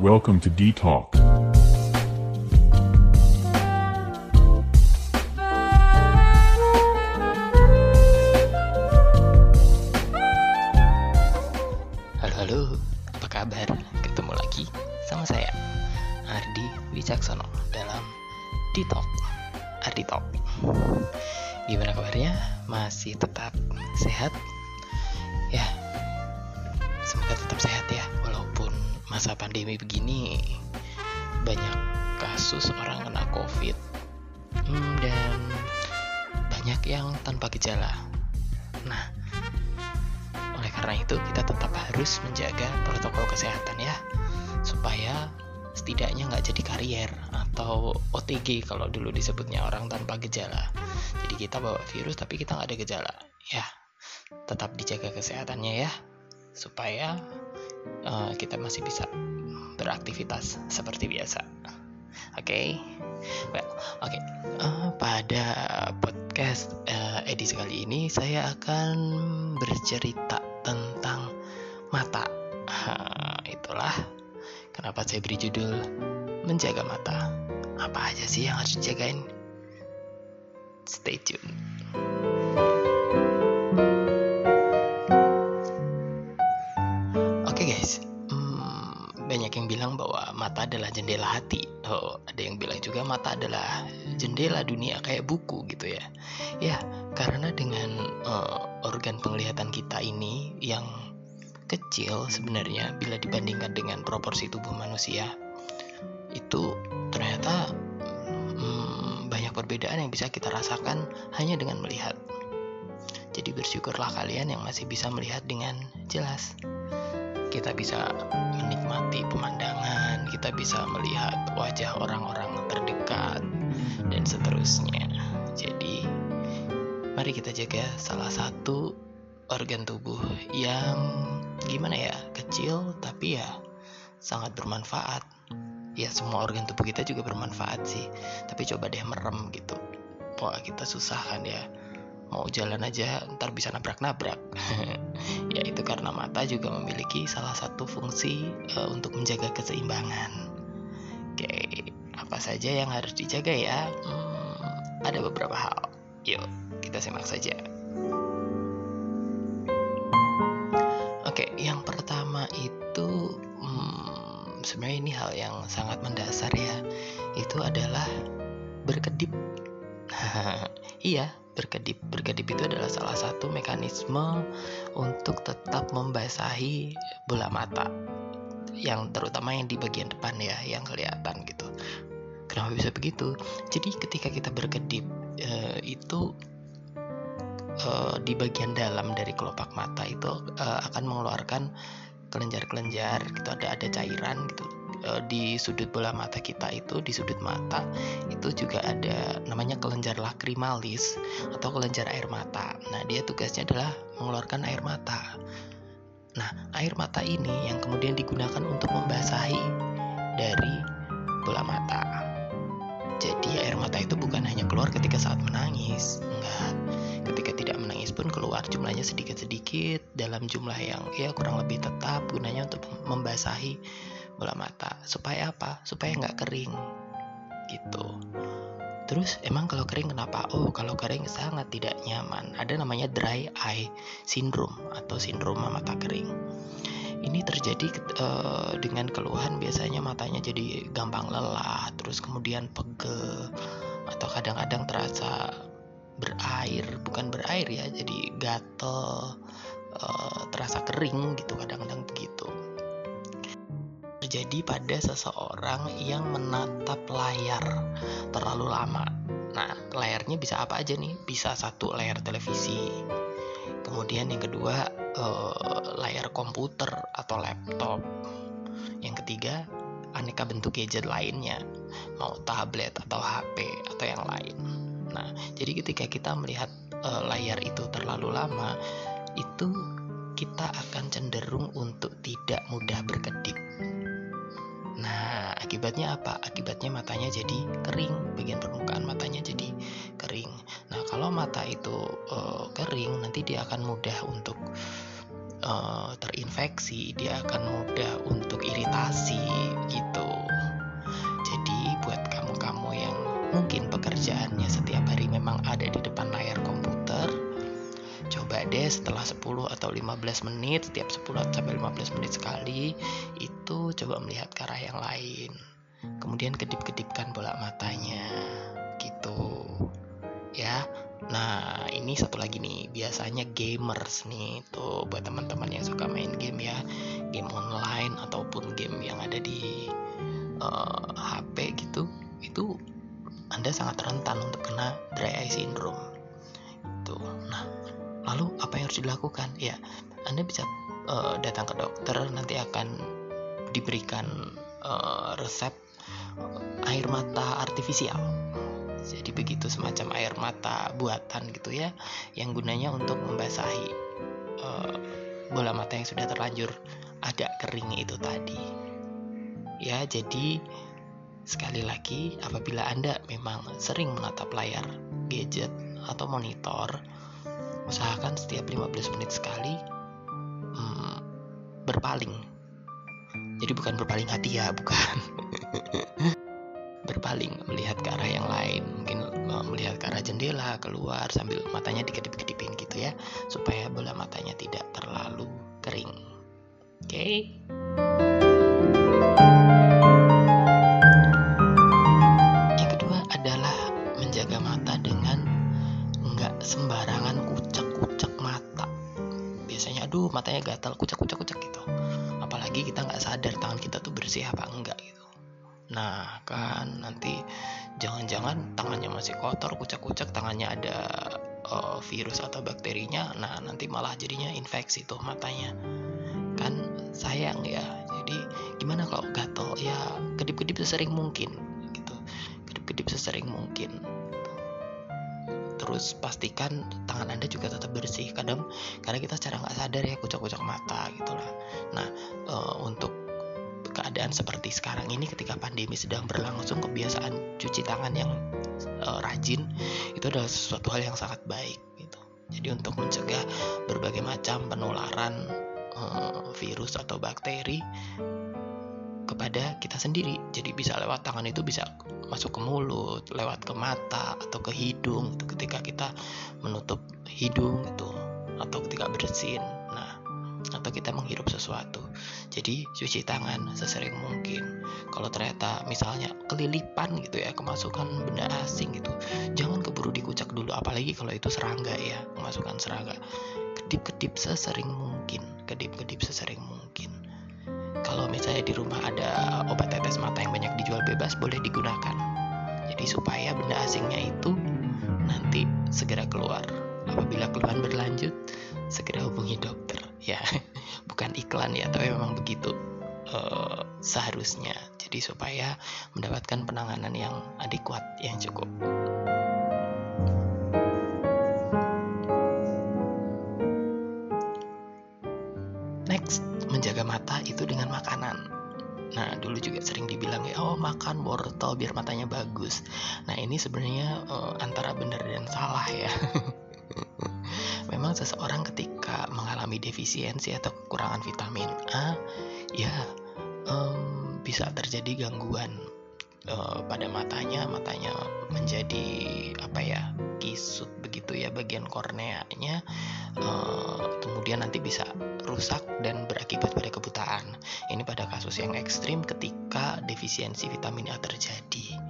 Welcome to D Talk. Halo halo, apa kabar? Ketemu lagi sama saya Ardi Wicaksono dalam Ditok Ardi Talk. Gimana kabarnya? Masih tetap sehat? Ya, semoga tetap sehat masa pandemi begini banyak kasus orang kena covid Hmm, dan banyak yang tanpa gejala. Nah, oleh karena itu, kita tetap harus menjaga protokol kesehatan ya, supaya setidaknya nggak jadi karier atau OTG kalau dulu disebutnya orang tanpa gejala. Jadi kita bawa virus tapi kita nggak ada gejala. Ya, tetap dijaga kesehatannya ya, supaya eh, kita masih bisa beraktivitas seperti biasa. Oke, well, oke. Eh, pada podcast eh, edisi kali ini saya akan bercerita tentang mata. Ha, itulah kenapa saya beri judul menjaga mata. Apa aja sih yang harus dijagain? Stay tune. Bilang bahwa mata adalah jendela hati. Oh, ada yang bilang juga mata adalah jendela dunia kayak buku gitu ya. Ya, karena dengan eh, organ penglihatan kita ini yang kecil sebenarnya bila dibandingkan dengan proporsi tubuh manusia itu ternyata hmm, banyak perbedaan yang bisa kita rasakan hanya dengan melihat. Jadi bersyukurlah kalian yang masih bisa melihat dengan jelas. Kita bisa menikmati pemandangan, kita bisa melihat wajah orang-orang terdekat dan seterusnya. Jadi mari kita jaga salah satu organ tubuh yang gimana ya kecil tapi ya sangat bermanfaat. Ya semua organ tubuh kita juga bermanfaat sih. Tapi coba deh merem gitu. Wah kita susah kan ya mau jalan aja ntar bisa nabrak-nabrak. Ya itu karena mata juga memiliki salah satu fungsi eh, untuk menjaga keseimbangan. Oke apa saja yang harus dijaga ya? Hmm, ada beberapa hal. Yuk kita simak saja. Oke, yang pertama itu hmm, sebenarnya ini hal yang sangat mendasar ya. Itu adalah berkedip. iya, berkedip. Berkedip itu adalah salah satu mekanisme untuk tetap membasahi bola mata. Yang terutama yang di bagian depan ya, yang kelihatan gitu. Kenapa bisa begitu? Jadi ketika kita berkedip eh, itu eh, di bagian dalam dari kelopak mata itu eh, akan mengeluarkan kelenjar-kelenjar gitu ada ada cairan gitu Eh, di sudut bola mata kita itu di sudut mata itu juga ada namanya kelenjar lacrimalis atau kelenjar air mata. Nah dia tugasnya adalah mengeluarkan air mata. Nah air mata ini yang kemudian digunakan untuk membasahi dari bola mata. Jadi air mata itu bukan hanya keluar ketika saat menangis enggak. Ketika tidak menangis pun keluar jumlahnya sedikit-sedikit dalam jumlah yang ya kurang lebih tetap gunanya untuk membasahi bola mata. Supaya apa? Supaya nggak kering. Gitu. Terus emang kalau kering kenapa? Oh kalau kering sangat tidak nyaman. Ada namanya dry eye syndrome atau sindroma mata kering. Ini terjadi eh, dengan keluhan biasanya matanya jadi gampang lelah terus kemudian pegel atau kadang-kadang terasa berair. Bukan berair ya jadi gatel eh, terasa kering gitu kadang-kadang begitu terjadi pada seseorang yang menatap layar terlalu lama. Nah layarnya bisa apa aja nih? Bisa satu layar televisi kemudian yang kedua eh, layar komputer atau laptop. Yang ketiga aneka bentuk gadget lainnya mau tablet atau HP atau yang lain. Nah, jadi ketika kita melihat eh, layar itu terlalu lama, itu kita akan cenderung untuk tidak mudah berkedip. Nah, akibatnya apa? Akibatnya matanya jadi kering, bagian permukaan matanya jadi kering. Nah, kalau mata itu eh, kering, nanti dia akan mudah untuk uh, terinfeksi dia akan mudah untuk iritasi gitu jadi buat kamu-kamu yang mungkin pekerjaannya setiap hari memang ada di depan coba deh setelah 10 atau 15 menit setiap 10 sampai 15 menit sekali itu coba melihat ke arah yang lain. Kemudian kedip-kedipkan bola matanya gitu. Ya Nah, ini satu lagi nih, biasanya gamers nih, tuh buat teman-teman yang suka main game ya, game online ataupun game yang ada di uh, eh, HP gitu, itu Anda sangat rentan untuk kena dry eye syndrome. Lalu apa yang harus dilakukan? Ya, Anda bisa uh, datang ke dokter, nanti akan diberikan uh, resep air mata artifisial jadi begitu semacam air mata buatan gitu ya yang gunanya untuk membasahi uh, bola mata yang sudah terlanjur agak kering itu tadi ya jadi sekali lagi apabila anda memang sering menatap layar gadget atau monitor usahakan setiap 15 menit sekali hmm, berpaling. Jadi bukan berpaling hati ya bukan. Berpaling melihat ke arah yang lain mungkin uh, melihat ke arah jendela keluar sambil matanya dikedip-kedipin gitu ya supaya bola matanya tidak terlalu kering. Oke? okay? Kucek-kucek, tangannya ada uh, virus atau bakterinya. Nah, nanti malah jadinya infeksi tuh matanya. Kan sayang ya. Jadi gimana kalau gatel? Ya kedip-kedip sesering mungkin gitu. Kedip-kedip sesering mungkin. Terus pastikan tangan Anda juga tetap bersih. Kadang karena kita secara nggak sadar ya kucek-kucek mata gitu lah. Nah, uh, untuk keadaan seperti sekarang ini ketika pandemi sedang berlangsung kebiasaan cuci tangan yang uh, rajin itu adalah sesuatu hal yang sangat baik gitu. Jadi untuk mencegah berbagai macam penularan uh, virus atau bakteri kepada kita sendiri. Jadi bisa lewat tangan itu bisa masuk ke mulut, lewat ke mata atau ke hidung gitu, ketika kita menutup hidung itu atau ketika bersin. Atau kita menghirup sesuatu. Jadi cuci tangan sesering mungkin. Kalau ternyata misalnya kelilipan gitu ya kemasukan benda asing gitu, jangan keburu dikucak dulu apalagi kalau itu serangga ya, kemasukan serangga. Kedip-kedip sesering mungkin, kedip-kedip sesering mungkin. Kalau misalnya di rumah ada obat tetes mata yang banyak dijual bebas boleh digunakan. Jadi supaya benda asingnya itu nanti segera keluar. Apabila keluhan berlanjut, segera hubungi dokter ya bukan iklan ya tapi memang begitu uh, seharusnya jadi supaya mendapatkan penanganan yang adekuat yang cukup next menjaga mata itu dengan makanan Nah, dulu juga sering dibilang ya, oh makan wortel biar matanya bagus. Nah, ini sebenarnya uh, antara benar dan salah ya. Memang seseorang ketika mengalami defisiensi atau kekurangan vitamin A, ya um, bisa terjadi gangguan uh, pada matanya, matanya menjadi apa ya kisut begitu ya bagian korneanya, uh, kemudian nanti bisa rusak dan berakibat pada kebutaan. Ini pada kasus yang ekstrim ketika defisiensi vitamin A terjadi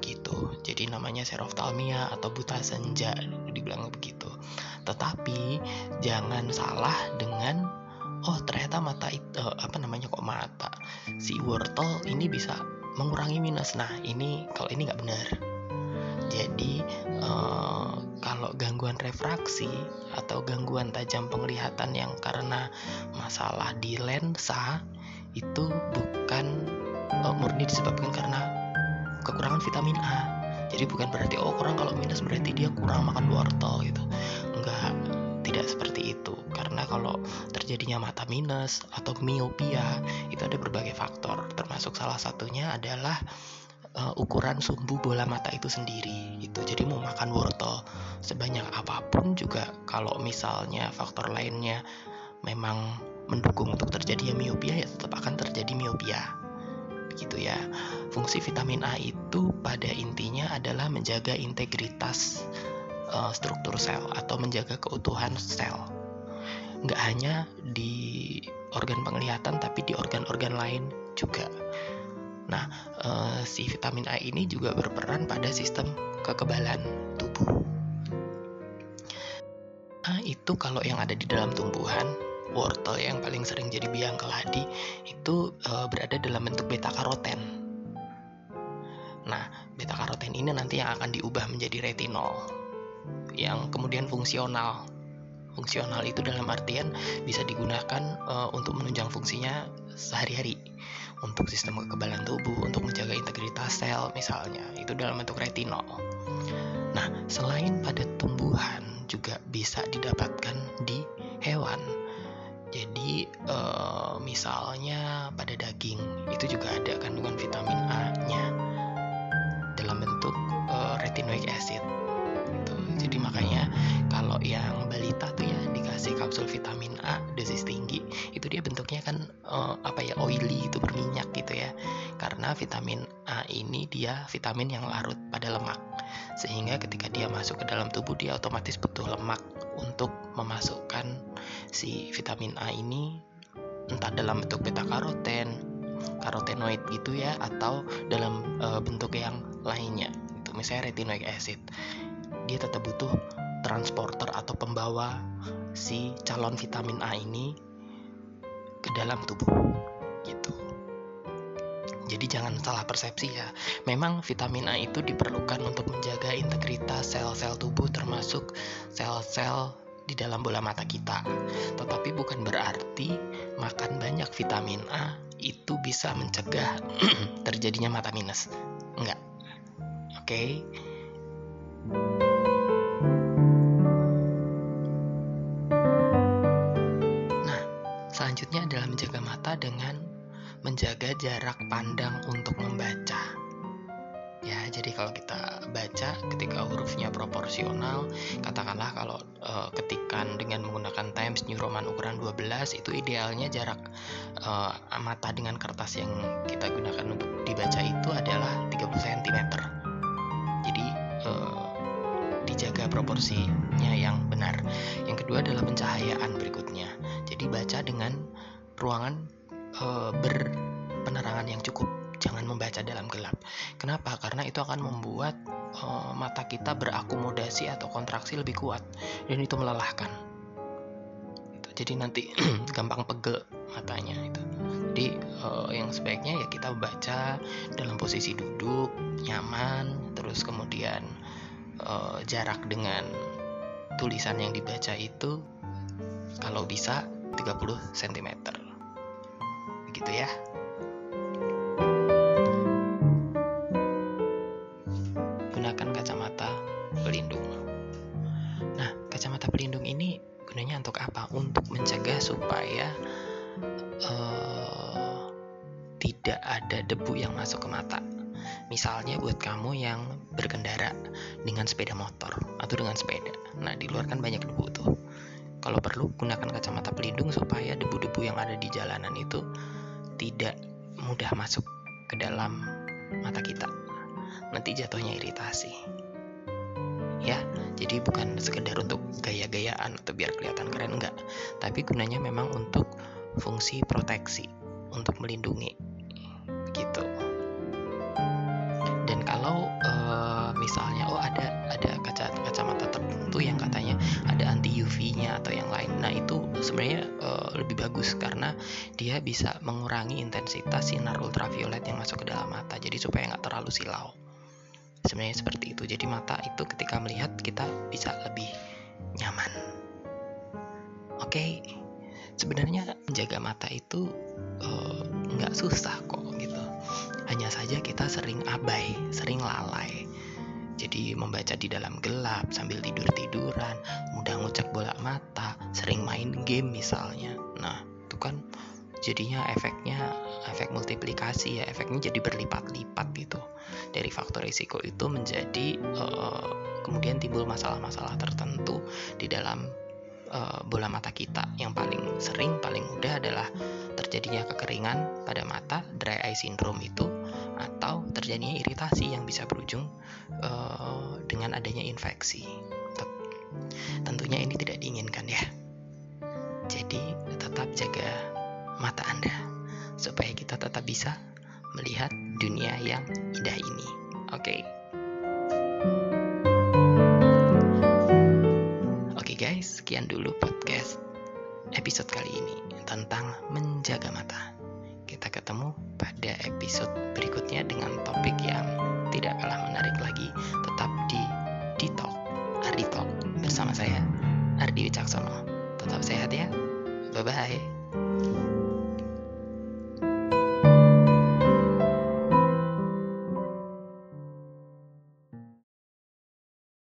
gitu. Jadi namanya seroftalmia atau buta senja dibilang begitu. Tetapi jangan salah dengan oh ternyata mata itu uh, apa namanya kok mata si wortel ini bisa mengurangi minus. Nah ini kalau ini nggak benar. Jadi uh, kalau gangguan refraksi atau gangguan tajam penglihatan yang karena masalah di lensa itu bukan uh, murni disebabkan karena kekurangan vitamin A. Jadi bukan berarti oh kurang kalau minus berarti dia kurang makan wortel gitu enggak tidak seperti itu karena kalau terjadinya mata minus atau miopia itu ada berbagai faktor. Termasuk salah satunya adalah uh, ukuran sumbu bola mata itu sendiri itu jadi mau makan wortel sebanyak apa pun juga kalau misalnya faktor lainnya memang mendukung untuk terjadinya miopia ya tetap akan terjadi miopia gitu ya. Fungsi vitamin A itu pada intinya adalah menjaga integritas uh, struktur sel atau menjaga keutuhan sel. Nggak hanya di organ penglihatan tapi di organ-organ lain juga. Nah uh, si vitamin A ini juga berperan pada sistem kekebalan tubuh. A itu kalau yang ada di dalam tumbuhan wortel yang paling sering jadi biang keladi itu uh, berada dalam bentuk beta karoten. Nah, beta karoten ini nanti yang akan diubah menjadi retinol yang kemudian fungsional. Fungsional itu dalam artian bisa digunakan uh, untuk menunjang fungsinya sehari-hari untuk sistem kekebalan tubuh, untuk menjaga integritas sel misalnya, itu dalam bentuk retinol. Nah, selain pada tumbuhan juga bisa didapatkan di hewan jadi uh, misalnya pada daging itu juga ada kandungan vitamin A-nya dalam bentuk uh, retinoic acid. Jadi makanya kalau yang balita tuh ya dikasih kapsul vitamin A dosis tinggi, itu dia bentuknya kan uh, apa ya oily itu berminyak gitu ya. Karena vitamin A ini dia vitamin yang larut pada lemak. Sehingga ketika dia masuk ke dalam tubuh dia otomatis butuh lemak untuk memasukkan si vitamin A ini entah dalam bentuk beta karoten, karotenoid gitu ya atau dalam e, bentuk yang lainnya. Itu misalnya retinoic acid. Dia tetap butuh transporter atau pembawa si calon vitamin A ini ke dalam tubuh gitu. Jadi jangan salah persepsi ya. Memang vitamin A itu diperlukan untuk menjaga integritas sel-sel tubuh termasuk sel-sel di dalam bola mata kita. Tetapi bukan berarti makan banyak vitamin A itu bisa mencegah terjadinya mata minus. Enggak. Oke. Okay? Nah, selanjutnya adalah menjaga mata dengan menjaga jarak pandang untuk membaca. Ya, jadi kalau kita baca ketika hurufnya proporsional, katakanlah kalau e, ketikan dengan menggunakan Times New Roman ukuran 12 itu idealnya jarak e, mata dengan kertas yang kita gunakan untuk dibaca itu adalah 30 cm. Jadi e, proporsinya yang benar. Yang kedua adalah pencahayaan berikutnya. Jadi baca dengan ruangan uh, berpenerangan yang cukup. Jangan membaca dalam gelap. Kenapa? Karena itu akan membuat uh, mata kita berakomodasi atau kontraksi lebih kuat. Dan itu melelahkan. Jadi nanti gampang pegel matanya itu jadi uh, yang sebaiknya ya kita baca dalam posisi duduk nyaman terus kemudian uh, jarak dengan tulisan yang dibaca itu kalau bisa 30 cm gitu ya. Gunakan kacamata pelindung. Nah, kacamata pelindung ini gunanya untuk apa? Untuk mencegah supaya uh, tidak ada debu yang masuk ke mata. Misalnya buat kamu yang berkendara dengan sepeda motor atau dengan sepeda. Nah, di luar kan banyak debu tuh. Kalau perlu gunakan kacamata pelindung supaya debu-debu yang ada di jalanan itu tidak mudah masuk ke dalam mata kita. Nanti jatuhnya iritasi. Ya, jadi bukan sekedar untuk gaya-gayaan atau biar kelihatan keren enggak, tapi gunanya memang untuk fungsi proteksi, untuk melindungi gitu. Misalnya oh ada ada kaca kacamata tertentu yang katanya ada anti UV-nya atau yang lain, nah itu sebenarnya uh, lebih bagus karena dia bisa mengurangi intensitas sinar ultraviolet yang masuk ke dalam mata jadi supaya nggak terlalu silau. Sebenarnya seperti itu. Jadi mata itu ketika melihat kita bisa lebih nyaman. Oke okay. sebenarnya menjaga mata itu eh, nggak uh, susah kok gitu. Hanya saja kita sering abai sering lalai jadi membaca di dalam gelap sambil tidur-tiduran, mudah ngucek bola mata, sering main game misalnya. Nah, itu kan jadinya efeknya efek multiplikasi ya, efeknya jadi berlipat-lipat gitu. Dari faktor risiko itu menjadi uh, kemudian timbul masalah-masalah tertentu di dalam uh, bola mata kita yang paling sering terjadinya kekeringan pada mata, dry eye syndrome itu, atau terjadinya iritasi yang bisa berujung uh, dengan adanya infeksi. Tentunya ini tidak diinginkan ya. Jadi tetap jaga mata Anda supaya kita tetap bisa melihat dunia yang indah ini. Oke. Okay? Oke guys, sekian dulu podcast episode kali ini tentang menjaga mata.